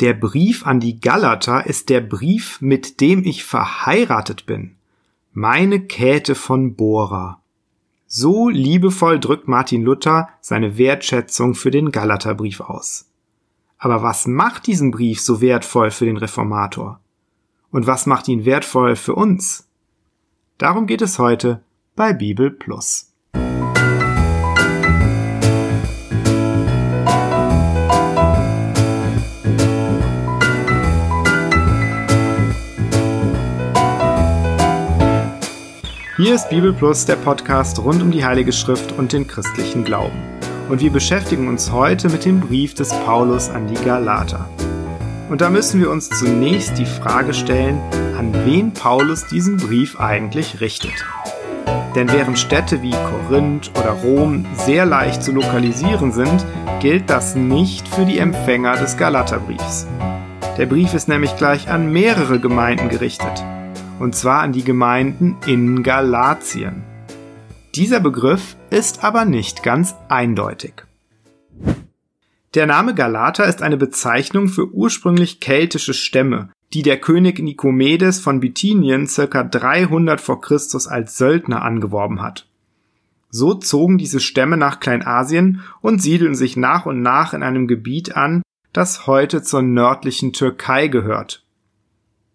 Der Brief an die Galater ist der Brief, mit dem ich verheiratet bin. Meine Käthe von Bora. So liebevoll drückt Martin Luther seine Wertschätzung für den Galaterbrief aus. Aber was macht diesen Brief so wertvoll für den Reformator? Und was macht ihn wertvoll für uns? Darum geht es heute bei Bibel Plus. Hier ist Bibel Plus, der Podcast rund um die Heilige Schrift und den christlichen Glauben. Und wir beschäftigen uns heute mit dem Brief des Paulus an die Galater. Und da müssen wir uns zunächst die Frage stellen, an wen Paulus diesen Brief eigentlich richtet. Denn während Städte wie Korinth oder Rom sehr leicht zu lokalisieren sind, gilt das nicht für die Empfänger des Galaterbriefs. Der Brief ist nämlich gleich an mehrere Gemeinden gerichtet und zwar an die Gemeinden in Galatien. Dieser Begriff ist aber nicht ganz eindeutig. Der Name Galater ist eine Bezeichnung für ursprünglich keltische Stämme, die der König Nikomedes von Bithynien ca. 300 vor Christus als Söldner angeworben hat. So zogen diese Stämme nach Kleinasien und siedeln sich nach und nach in einem Gebiet an, das heute zur nördlichen Türkei gehört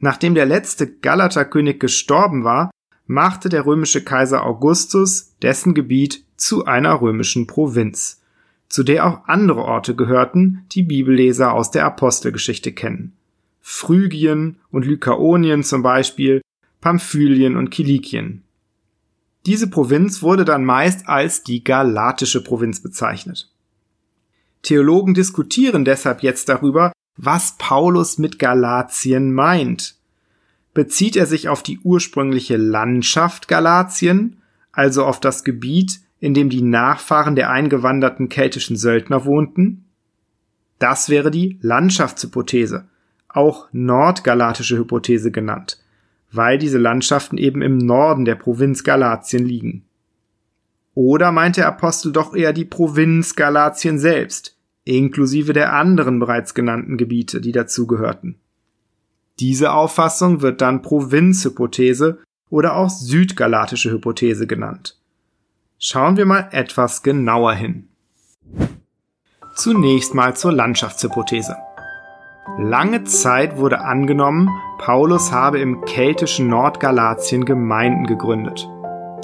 Nachdem der letzte Galaterkönig gestorben war, machte der römische Kaiser Augustus dessen Gebiet zu einer römischen Provinz, zu der auch andere Orte gehörten, die Bibelleser aus der Apostelgeschichte kennen. Phrygien und Lykaonien zum Beispiel, Pamphylien und Kilikien. Diese Provinz wurde dann meist als die galatische Provinz bezeichnet. Theologen diskutieren deshalb jetzt darüber, was Paulus mit Galatien meint. Bezieht er sich auf die ursprüngliche Landschaft Galatien, also auf das Gebiet, in dem die Nachfahren der eingewanderten keltischen Söldner wohnten? Das wäre die Landschaftshypothese, auch nordgalatische Hypothese genannt, weil diese Landschaften eben im Norden der Provinz Galatien liegen. Oder meint der Apostel doch eher die Provinz Galatien selbst, inklusive der anderen bereits genannten Gebiete, die dazugehörten. Diese Auffassung wird dann Provinzhypothese oder auch südgalatische Hypothese genannt. Schauen wir mal etwas genauer hin. Zunächst mal zur Landschaftshypothese. Lange Zeit wurde angenommen, Paulus habe im keltischen Nordgalatien Gemeinden gegründet.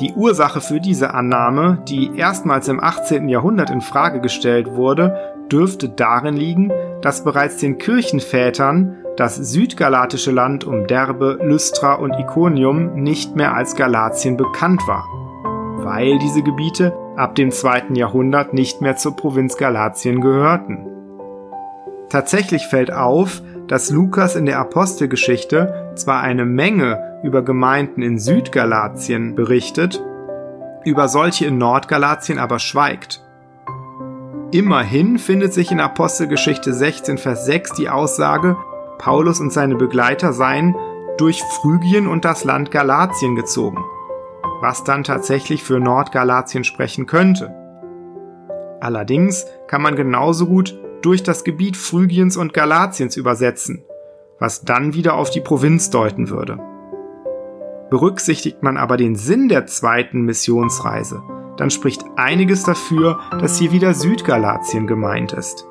Die Ursache für diese Annahme, die erstmals im 18. Jahrhundert in Frage gestellt wurde, dürfte darin liegen, dass bereits den Kirchenvätern das südgalatische Land um Derbe, Lystra und Iconium nicht mehr als Galatien bekannt war, weil diese Gebiete ab dem zweiten Jahrhundert nicht mehr zur Provinz Galatien gehörten. Tatsächlich fällt auf, dass Lukas in der Apostelgeschichte zwar eine Menge über Gemeinden in Südgalatien berichtet, über solche in Nordgalatien aber schweigt. Immerhin findet sich in Apostelgeschichte 16, Vers 6 die Aussage, Paulus und seine Begleiter seien durch Phrygien und das Land Galatien gezogen, was dann tatsächlich für Nordgalatien sprechen könnte. Allerdings kann man genauso gut durch das Gebiet Phrygiens und Galatiens übersetzen, was dann wieder auf die Provinz deuten würde. Berücksichtigt man aber den Sinn der zweiten Missionsreise, dann spricht einiges dafür, dass hier wieder Südgalatien gemeint ist.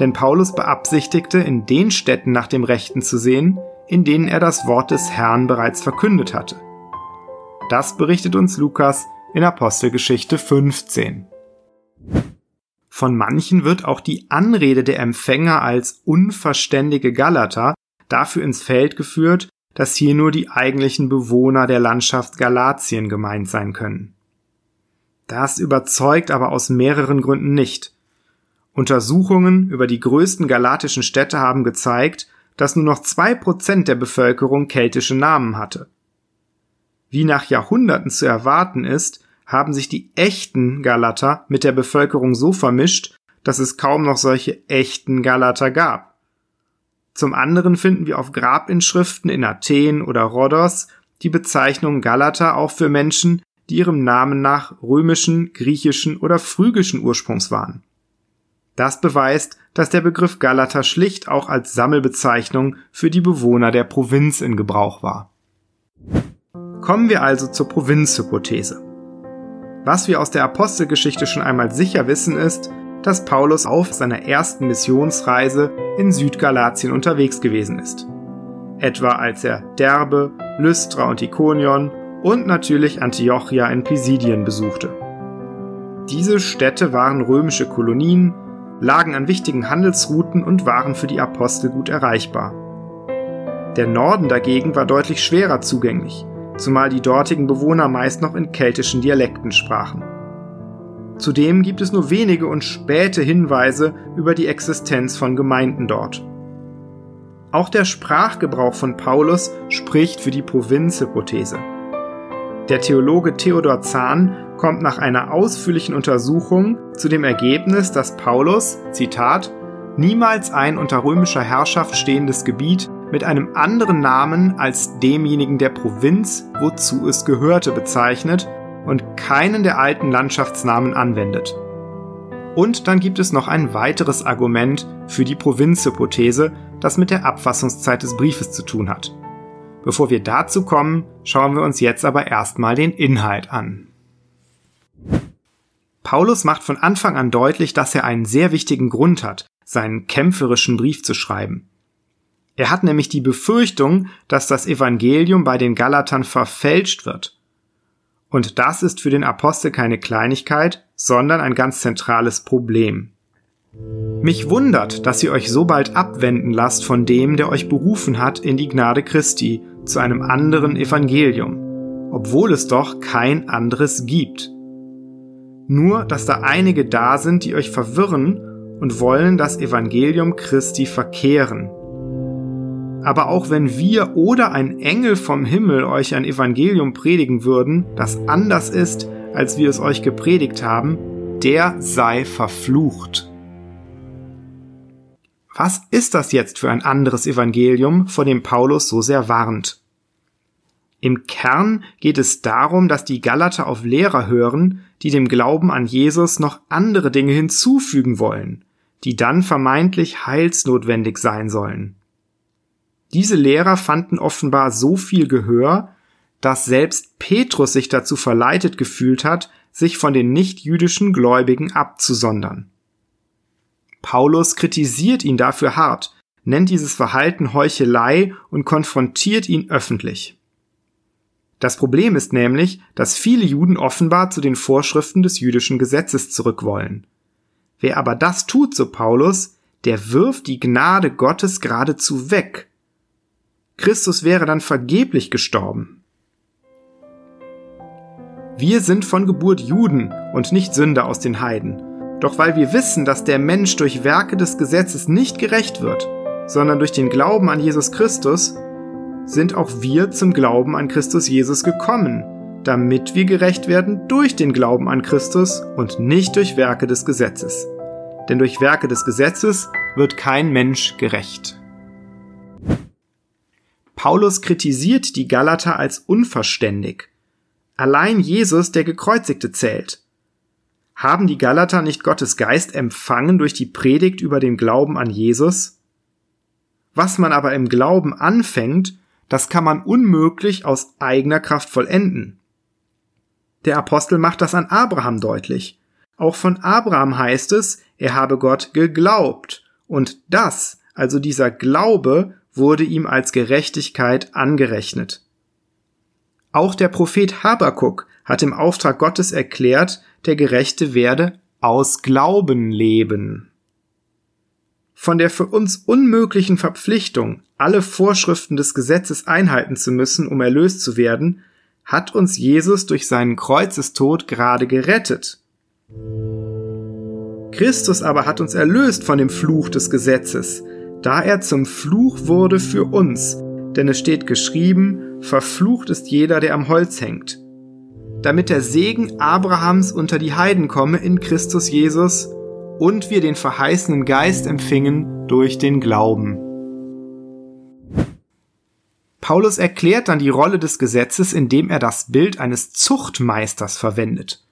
Denn Paulus beabsichtigte, in den Städten nach dem Rechten zu sehen, in denen er das Wort des Herrn bereits verkündet hatte. Das berichtet uns Lukas in Apostelgeschichte 15. Von manchen wird auch die Anrede der Empfänger als unverständige Galater dafür ins Feld geführt, dass hier nur die eigentlichen Bewohner der Landschaft Galatien gemeint sein können. Das überzeugt aber aus mehreren Gründen nicht. Untersuchungen über die größten galatischen Städte haben gezeigt, dass nur noch zwei Prozent der Bevölkerung keltische Namen hatte. Wie nach Jahrhunderten zu erwarten ist, haben sich die echten Galater mit der Bevölkerung so vermischt, dass es kaum noch solche echten Galater gab. Zum anderen finden wir auf Grabinschriften in Athen oder Rhodos die Bezeichnung Galater auch für Menschen, die ihrem Namen nach römischen, griechischen oder phrygischen Ursprungs waren. Das beweist, dass der Begriff Galater schlicht auch als Sammelbezeichnung für die Bewohner der Provinz in Gebrauch war. Kommen wir also zur Provinzhypothese. Was wir aus der Apostelgeschichte schon einmal sicher wissen ist, dass Paulus auf seiner ersten Missionsreise in Südgalatien unterwegs gewesen ist. Etwa als er Derbe, Lystra und Ikonion und natürlich Antiochia in Pisidien besuchte. Diese Städte waren römische Kolonien, lagen an wichtigen Handelsrouten und waren für die Apostel gut erreichbar. Der Norden dagegen war deutlich schwerer zugänglich, zumal die dortigen Bewohner meist noch in keltischen Dialekten sprachen. Zudem gibt es nur wenige und späte Hinweise über die Existenz von Gemeinden dort. Auch der Sprachgebrauch von Paulus spricht für die Provinzhypothese. Der Theologe Theodor Zahn kommt nach einer ausführlichen Untersuchung zu dem Ergebnis, dass Paulus, Zitat, niemals ein unter römischer Herrschaft stehendes Gebiet mit einem anderen Namen als demjenigen der Provinz, wozu es gehörte, bezeichnet und keinen der alten Landschaftsnamen anwendet. Und dann gibt es noch ein weiteres Argument für die Provinzhypothese, das mit der Abfassungszeit des Briefes zu tun hat. Bevor wir dazu kommen, schauen wir uns jetzt aber erstmal den Inhalt an. Paulus macht von Anfang an deutlich, dass er einen sehr wichtigen Grund hat, seinen kämpferischen Brief zu schreiben. Er hat nämlich die Befürchtung, dass das Evangelium bei den Galatern verfälscht wird und das ist für den Apostel keine Kleinigkeit, sondern ein ganz zentrales Problem. Mich wundert, dass ihr euch so bald abwenden lasst von dem, der euch berufen hat in die Gnade Christi, zu einem anderen Evangelium, obwohl es doch kein anderes gibt. Nur, dass da einige da sind, die euch verwirren und wollen das Evangelium Christi verkehren. Aber auch wenn wir oder ein Engel vom Himmel euch ein Evangelium predigen würden, das anders ist, als wir es euch gepredigt haben, der sei verflucht. Was ist das jetzt für ein anderes Evangelium, vor dem Paulus so sehr warnt? Im Kern geht es darum, dass die Galater auf Lehrer hören, die dem Glauben an Jesus noch andere Dinge hinzufügen wollen, die dann vermeintlich heilsnotwendig sein sollen. Diese Lehrer fanden offenbar so viel Gehör, dass selbst Petrus sich dazu verleitet gefühlt hat, sich von den nichtjüdischen Gläubigen abzusondern. Paulus kritisiert ihn dafür hart, nennt dieses Verhalten Heuchelei und konfrontiert ihn öffentlich. Das Problem ist nämlich, dass viele Juden offenbar zu den Vorschriften des jüdischen Gesetzes zurück wollen. Wer aber das tut, so Paulus, der wirft die Gnade Gottes geradezu weg Christus wäre dann vergeblich gestorben. Wir sind von Geburt Juden und nicht Sünder aus den Heiden. Doch weil wir wissen, dass der Mensch durch Werke des Gesetzes nicht gerecht wird, sondern durch den Glauben an Jesus Christus, sind auch wir zum Glauben an Christus Jesus gekommen, damit wir gerecht werden durch den Glauben an Christus und nicht durch Werke des Gesetzes. Denn durch Werke des Gesetzes wird kein Mensch gerecht. Paulus kritisiert die Galater als unverständig. Allein Jesus, der Gekreuzigte, zählt. Haben die Galater nicht Gottes Geist empfangen durch die Predigt über den Glauben an Jesus? Was man aber im Glauben anfängt, das kann man unmöglich aus eigener Kraft vollenden. Der Apostel macht das an Abraham deutlich. Auch von Abraham heißt es, er habe Gott geglaubt. Und das, also dieser Glaube, wurde ihm als Gerechtigkeit angerechnet. Auch der Prophet Habakuk hat im Auftrag Gottes erklärt, der Gerechte werde aus Glauben leben. Von der für uns unmöglichen Verpflichtung, alle Vorschriften des Gesetzes einhalten zu müssen, um erlöst zu werden, hat uns Jesus durch seinen Kreuzestod gerade gerettet. Christus aber hat uns erlöst von dem Fluch des Gesetzes, da er zum Fluch wurde für uns, denn es steht geschrieben, verflucht ist jeder, der am Holz hängt. Damit der Segen Abrahams unter die Heiden komme in Christus Jesus und wir den verheißenen Geist empfingen durch den Glauben. Paulus erklärt dann die Rolle des Gesetzes, indem er das Bild eines Zuchtmeisters verwendet.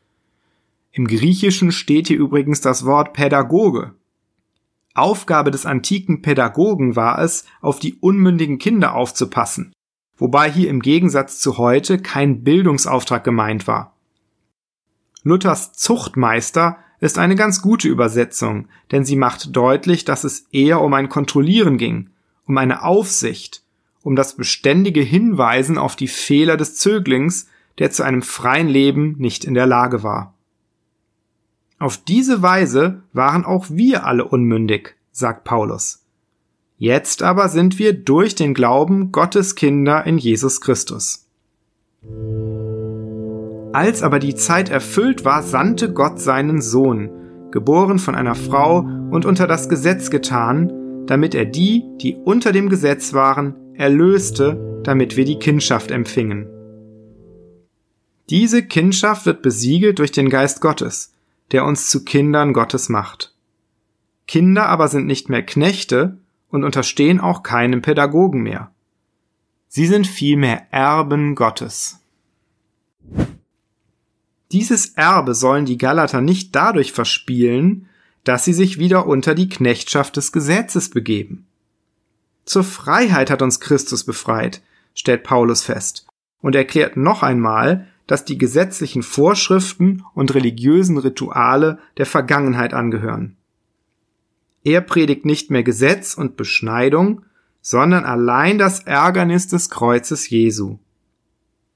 Im Griechischen steht hier übrigens das Wort Pädagoge, Aufgabe des antiken Pädagogen war es, auf die unmündigen Kinder aufzupassen, wobei hier im Gegensatz zu heute kein Bildungsauftrag gemeint war. Luthers Zuchtmeister ist eine ganz gute Übersetzung, denn sie macht deutlich, dass es eher um ein Kontrollieren ging, um eine Aufsicht, um das beständige Hinweisen auf die Fehler des Zöglings, der zu einem freien Leben nicht in der Lage war. Auf diese Weise waren auch wir alle unmündig, sagt Paulus. Jetzt aber sind wir durch den Glauben Gottes Kinder in Jesus Christus. Als aber die Zeit erfüllt war, sandte Gott seinen Sohn, geboren von einer Frau und unter das Gesetz getan, damit er die, die unter dem Gesetz waren, erlöste, damit wir die Kindschaft empfingen. Diese Kindschaft wird besiegelt durch den Geist Gottes, der uns zu Kindern Gottes macht. Kinder aber sind nicht mehr Knechte und unterstehen auch keinem Pädagogen mehr. Sie sind vielmehr Erben Gottes. Dieses Erbe sollen die Galater nicht dadurch verspielen, dass sie sich wieder unter die Knechtschaft des Gesetzes begeben. Zur Freiheit hat uns Christus befreit, stellt Paulus fest, und erklärt noch einmal, dass die gesetzlichen Vorschriften und religiösen Rituale der Vergangenheit angehören. Er predigt nicht mehr Gesetz und Beschneidung, sondern allein das Ärgernis des Kreuzes Jesu.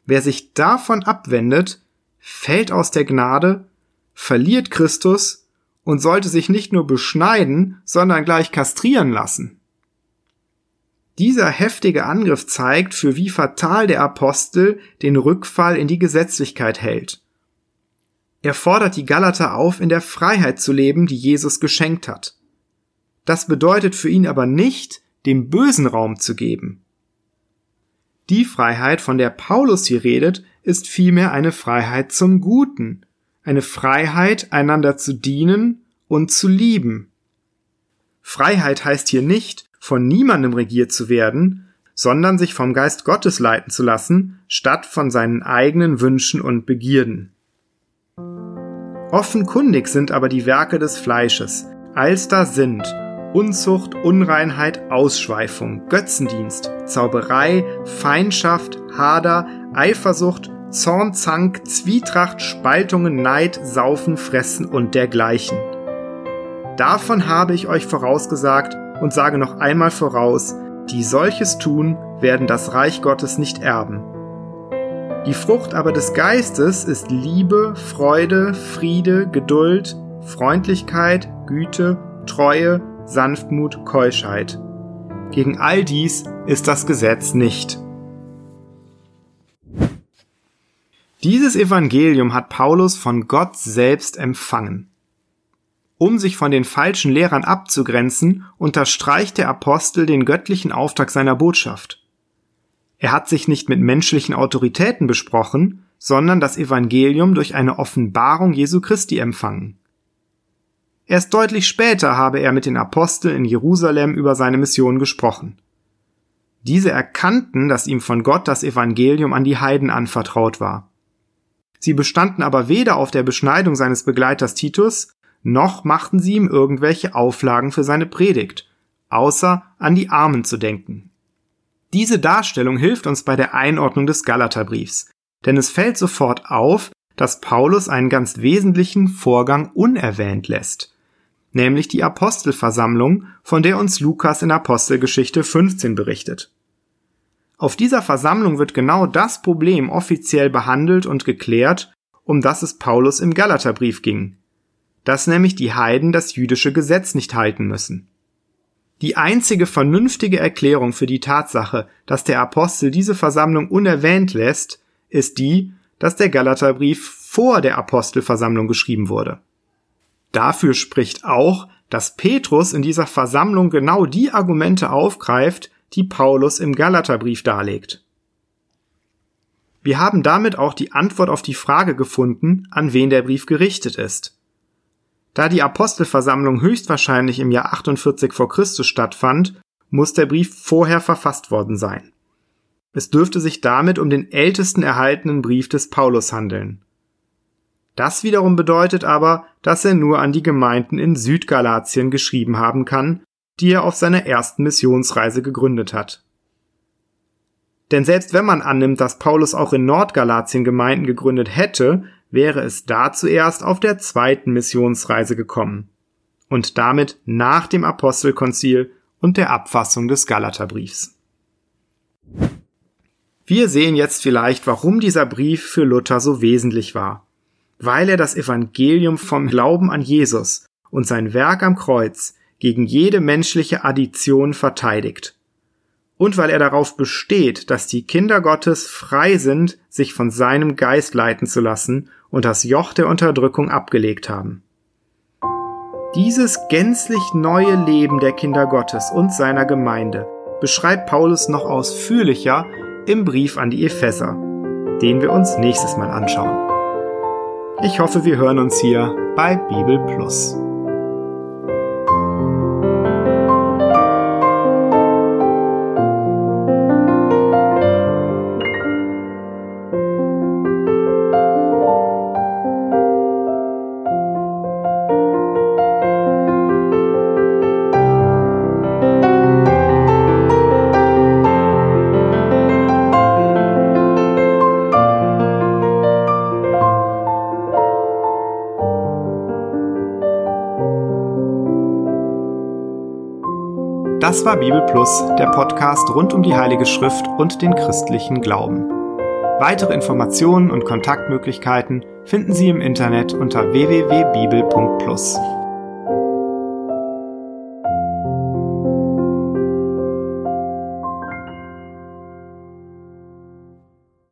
Wer sich davon abwendet, fällt aus der Gnade, verliert Christus und sollte sich nicht nur beschneiden, sondern gleich kastrieren lassen. Dieser heftige Angriff zeigt, für wie fatal der Apostel den Rückfall in die Gesetzlichkeit hält. Er fordert die Galater auf, in der Freiheit zu leben, die Jesus geschenkt hat. Das bedeutet für ihn aber nicht, dem Bösen Raum zu geben. Die Freiheit, von der Paulus hier redet, ist vielmehr eine Freiheit zum Guten, eine Freiheit, einander zu dienen und zu lieben. Freiheit heißt hier nicht, von niemandem regiert zu werden, sondern sich vom Geist Gottes leiten zu lassen, statt von seinen eigenen Wünschen und Begierden. Offenkundig sind aber die Werke des Fleisches, als da sind Unzucht, Unreinheit, Ausschweifung, Götzendienst, Zauberei, Feindschaft, Hader, Eifersucht, Zorn, Zank, Zwietracht, Spaltungen, Neid, Saufen, Fressen und dergleichen. Davon habe ich euch vorausgesagt, und sage noch einmal voraus, die solches tun, werden das Reich Gottes nicht erben. Die Frucht aber des Geistes ist Liebe, Freude, Friede, Geduld, Freundlichkeit, Güte, Treue, Sanftmut, Keuschheit. Gegen all dies ist das Gesetz nicht. Dieses Evangelium hat Paulus von Gott selbst empfangen. Um sich von den falschen Lehrern abzugrenzen, unterstreicht der Apostel den göttlichen Auftrag seiner Botschaft. Er hat sich nicht mit menschlichen Autoritäten besprochen, sondern das Evangelium durch eine Offenbarung Jesu Christi empfangen. Erst deutlich später habe er mit den Aposteln in Jerusalem über seine Mission gesprochen. Diese erkannten, dass ihm von Gott das Evangelium an die Heiden anvertraut war. Sie bestanden aber weder auf der Beschneidung seines Begleiters Titus, noch machten sie ihm irgendwelche Auflagen für seine Predigt, außer an die Armen zu denken. Diese Darstellung hilft uns bei der Einordnung des Galaterbriefs, denn es fällt sofort auf, dass Paulus einen ganz wesentlichen Vorgang unerwähnt lässt, nämlich die Apostelversammlung, von der uns Lukas in Apostelgeschichte 15 berichtet. Auf dieser Versammlung wird genau das Problem offiziell behandelt und geklärt, um das es Paulus im Galaterbrief ging, dass nämlich die Heiden das jüdische Gesetz nicht halten müssen. Die einzige vernünftige Erklärung für die Tatsache, dass der Apostel diese Versammlung unerwähnt lässt, ist die, dass der Galaterbrief vor der Apostelversammlung geschrieben wurde. Dafür spricht auch, dass Petrus in dieser Versammlung genau die Argumente aufgreift, die Paulus im Galaterbrief darlegt. Wir haben damit auch die Antwort auf die Frage gefunden, an wen der Brief gerichtet ist. Da die Apostelversammlung höchstwahrscheinlich im Jahr 48 vor Christus stattfand, muss der Brief vorher verfasst worden sein. Es dürfte sich damit um den ältesten erhaltenen Brief des Paulus handeln. Das wiederum bedeutet aber, dass er nur an die Gemeinden in Südgalatien geschrieben haben kann, die er auf seiner ersten Missionsreise gegründet hat. Denn selbst wenn man annimmt, dass Paulus auch in Nordgalatien Gemeinden gegründet hätte, wäre es da zuerst auf der zweiten Missionsreise gekommen und damit nach dem Apostelkonzil und der Abfassung des Galaterbriefs. Wir sehen jetzt vielleicht, warum dieser Brief für Luther so wesentlich war. Weil er das Evangelium vom Glauben an Jesus und sein Werk am Kreuz gegen jede menschliche Addition verteidigt. Und weil er darauf besteht, dass die Kinder Gottes frei sind, sich von seinem Geist leiten zu lassen und das Joch der Unterdrückung abgelegt haben. Dieses gänzlich neue Leben der Kinder Gottes und seiner Gemeinde beschreibt Paulus noch ausführlicher im Brief an die Epheser, den wir uns nächstes Mal anschauen. Ich hoffe, wir hören uns hier bei Bibel Plus. Das war Bibel Plus, der Podcast rund um die Heilige Schrift und den christlichen Glauben. Weitere Informationen und Kontaktmöglichkeiten finden Sie im Internet unter www.bibel.plus.